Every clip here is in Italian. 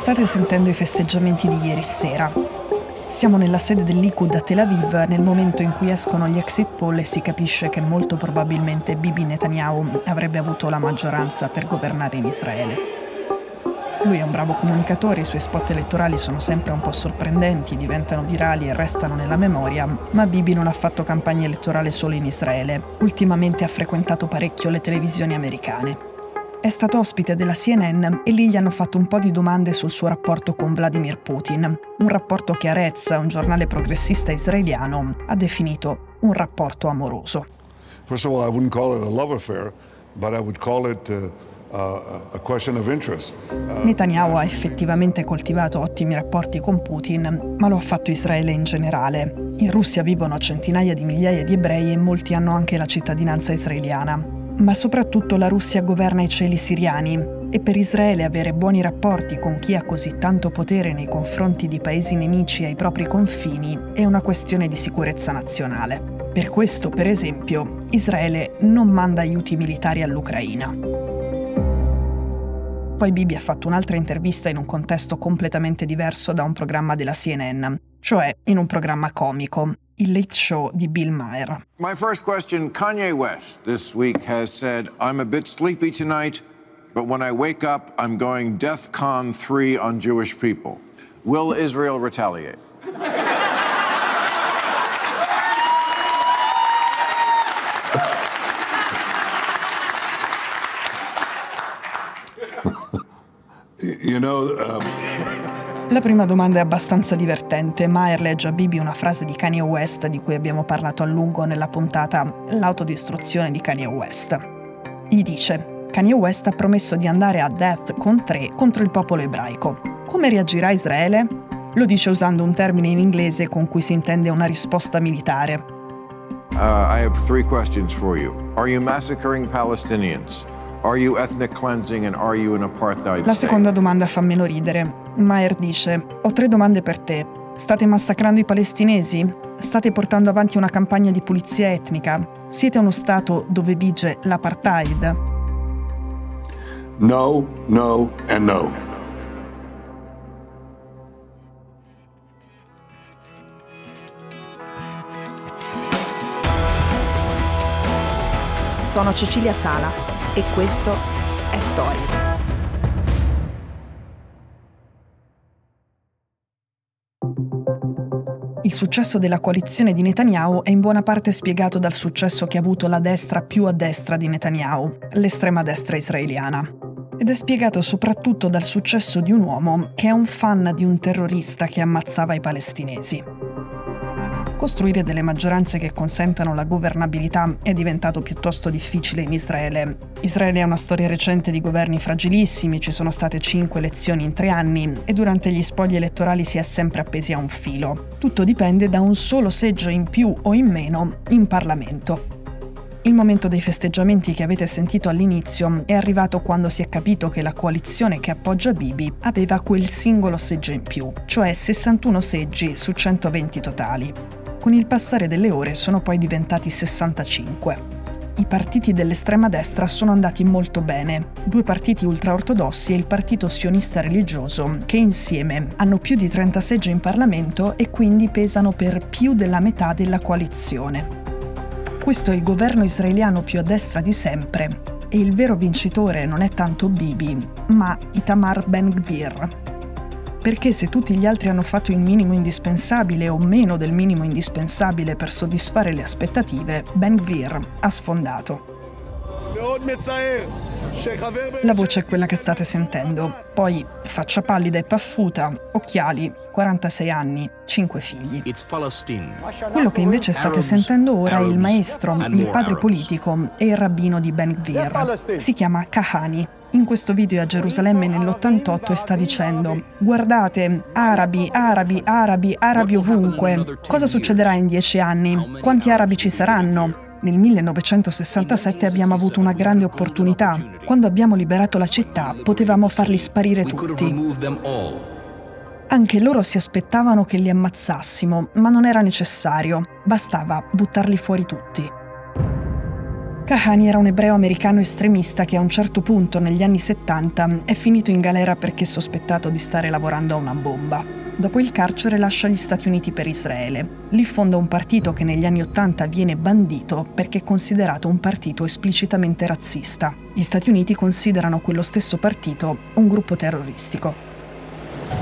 State sentendo i festeggiamenti di ieri sera. Siamo nella sede del Likud a Tel Aviv nel momento in cui escono gli exit poll e si capisce che molto probabilmente Bibi Netanyahu avrebbe avuto la maggioranza per governare in Israele. Lui è un bravo comunicatore, i suoi spot elettorali sono sempre un po' sorprendenti, diventano virali e restano nella memoria, ma Bibi non ha fatto campagna elettorale solo in Israele. Ultimamente ha frequentato parecchio le televisioni americane. È stato ospite della CNN e lì gli hanno fatto un po' di domande sul suo rapporto con Vladimir Putin, un rapporto che Arez, un giornale progressista israeliano, ha definito un rapporto amoroso. First of all, I wouldn't call it a love affair, but I would call it uh... Uh, Netanyahu ha effettivamente coltivato ottimi rapporti con Putin, ma lo ha fatto Israele in generale. In Russia vivono centinaia di migliaia di ebrei e molti hanno anche la cittadinanza israeliana ma soprattutto la Russia governa i cieli siriani e per Israele avere buoni rapporti con chi ha così tanto potere nei confronti di paesi nemici ai propri confini è una questione di sicurezza nazionale. Per questo, per esempio, Israele non manda aiuti militari all'Ucraina. Poi Bibi ha fatto un'altra intervista in un contesto completamente diverso da un programma della CNN, cioè in un programma comico, il late show di Bill Maher. My first question, Kanye West this week has said, I'm a bit sleepy tonight, but when I wake up, I'm going DEFCON Con 3 on Jewish people. Will Israel retaliate? You know, um... La prima domanda è abbastanza divertente. Maher legge a Bibi una frase di Kanye West di cui abbiamo parlato a lungo nella puntata L'autodistruzione di Kanye West. Gli dice: Kanye West ha promesso di andare a Death con tre contro il popolo ebraico. Come reagirà Israele? Lo dice usando un termine in inglese con cui si intende una risposta militare. Uh, I have three questions for you. Are you massacring Palestinians? La seconda domanda fa meno ridere. Maher dice: Ho tre domande per te. State massacrando i palestinesi? State portando avanti una campagna di pulizia etnica? Siete uno Stato dove vige l'apartheid? No, no and no. Sono Cecilia Sala e questo è Stories. Il successo della coalizione di Netanyahu è in buona parte spiegato dal successo che ha avuto la destra più a destra di Netanyahu, l'estrema destra israeliana. Ed è spiegato soprattutto dal successo di un uomo che è un fan di un terrorista che ammazzava i palestinesi costruire delle maggioranze che consentano la governabilità è diventato piuttosto difficile in Israele. Israele ha una storia recente di governi fragilissimi, ci sono state cinque elezioni in tre anni e durante gli spogli elettorali si è sempre appesi a un filo. Tutto dipende da un solo seggio in più o in meno in Parlamento. Il momento dei festeggiamenti che avete sentito all'inizio è arrivato quando si è capito che la coalizione che appoggia Bibi aveva quel singolo seggio in più, cioè 61 seggi su 120 totali. Con il passare delle ore sono poi diventati 65 i partiti dell'estrema destra sono andati molto bene. Due partiti ultraortodossi e il partito sionista religioso, che insieme hanno più di 30 seggi in Parlamento e quindi pesano per più della metà della coalizione. Questo è il governo israeliano più a destra di sempre e il vero vincitore non è tanto Bibi, ma Itamar Ben-Gvir, perché se tutti gli altri hanno fatto il minimo indispensabile o meno del minimo indispensabile per soddisfare le aspettative, Ben Gvir ha sfondato. La voce è quella che state sentendo, poi faccia pallida e paffuta, occhiali, 46 anni, 5 figli. Quello che invece state sentendo ora è il maestro, il padre politico e il rabbino di Ben Gvir. Si chiama Kahani in questo video a Gerusalemme nell'88 sta dicendo guardate, arabi, arabi, arabi, arabi ovunque. Cosa succederà in dieci anni? Quanti arabi ci saranno? Nel 1967 abbiamo avuto una grande opportunità. Quando abbiamo liberato la città potevamo farli sparire tutti. Anche loro si aspettavano che li ammazzassimo, ma non era necessario. Bastava buttarli fuori tutti. Kahani era un ebreo americano estremista che a un certo punto negli anni 70 è finito in galera perché sospettato di stare lavorando a una bomba. Dopo il carcere lascia gli Stati Uniti per Israele. Lì fonda un partito che negli anni 80 viene bandito perché è considerato un partito esplicitamente razzista. Gli Stati Uniti considerano quello stesso partito un gruppo terroristico.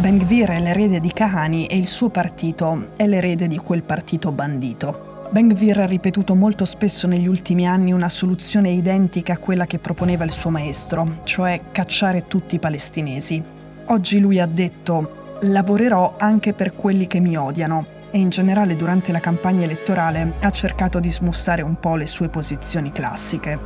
Ben Gvir è l'erede di Kahani e il suo partito è l'erede di quel partito bandito. Ben Gvir ha ripetuto molto spesso negli ultimi anni una soluzione identica a quella che proponeva il suo maestro, cioè cacciare tutti i palestinesi. Oggi lui ha detto lavorerò anche per quelli che mi odiano e in generale durante la campagna elettorale ha cercato di smussare un po' le sue posizioni classiche.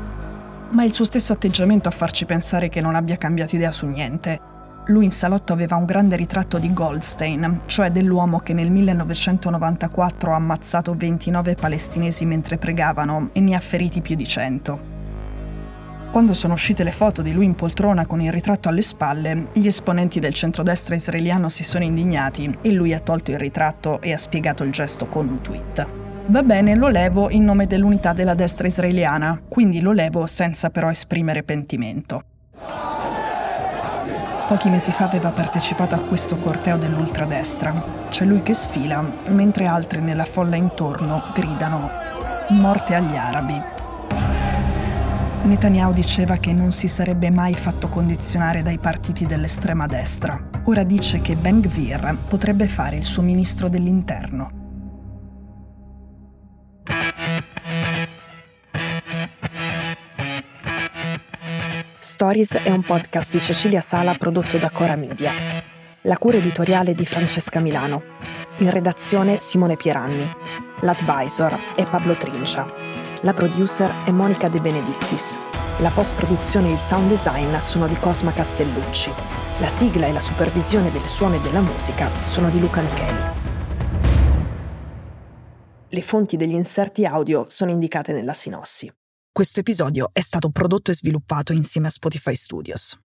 Ma è il suo stesso atteggiamento a farci pensare che non abbia cambiato idea su niente lui in salotto aveva un grande ritratto di Goldstein, cioè dell'uomo che nel 1994 ha ammazzato 29 palestinesi mentre pregavano e ne ha feriti più di 100. Quando sono uscite le foto di lui in poltrona con il ritratto alle spalle, gli esponenti del centrodestra israeliano si sono indignati e lui ha tolto il ritratto e ha spiegato il gesto con un tweet. Va bene, lo levo in nome dell'unità della destra israeliana, quindi lo levo senza però esprimere pentimento. Pochi mesi fa aveva partecipato a questo corteo dell'ultradestra. C'è lui che sfila, mentre altri nella folla intorno gridano Morte agli arabi. Netanyahu diceva che non si sarebbe mai fatto condizionare dai partiti dell'estrema destra. Ora dice che Ben Gvir potrebbe fare il suo ministro dell'interno. Stories è un podcast di Cecilia Sala prodotto da Cora Media. La cura editoriale di Francesca Milano. In redazione Simone Pieranni. L'advisor è Pablo Trincia. La producer è Monica De Benedictis. La post-produzione e il sound design sono di Cosma Castellucci. La sigla e la supervisione del suono e della musica sono di Luca Micheli. Le fonti degli inserti audio sono indicate nella sinossi. Questo episodio è stato prodotto e sviluppato insieme a Spotify Studios.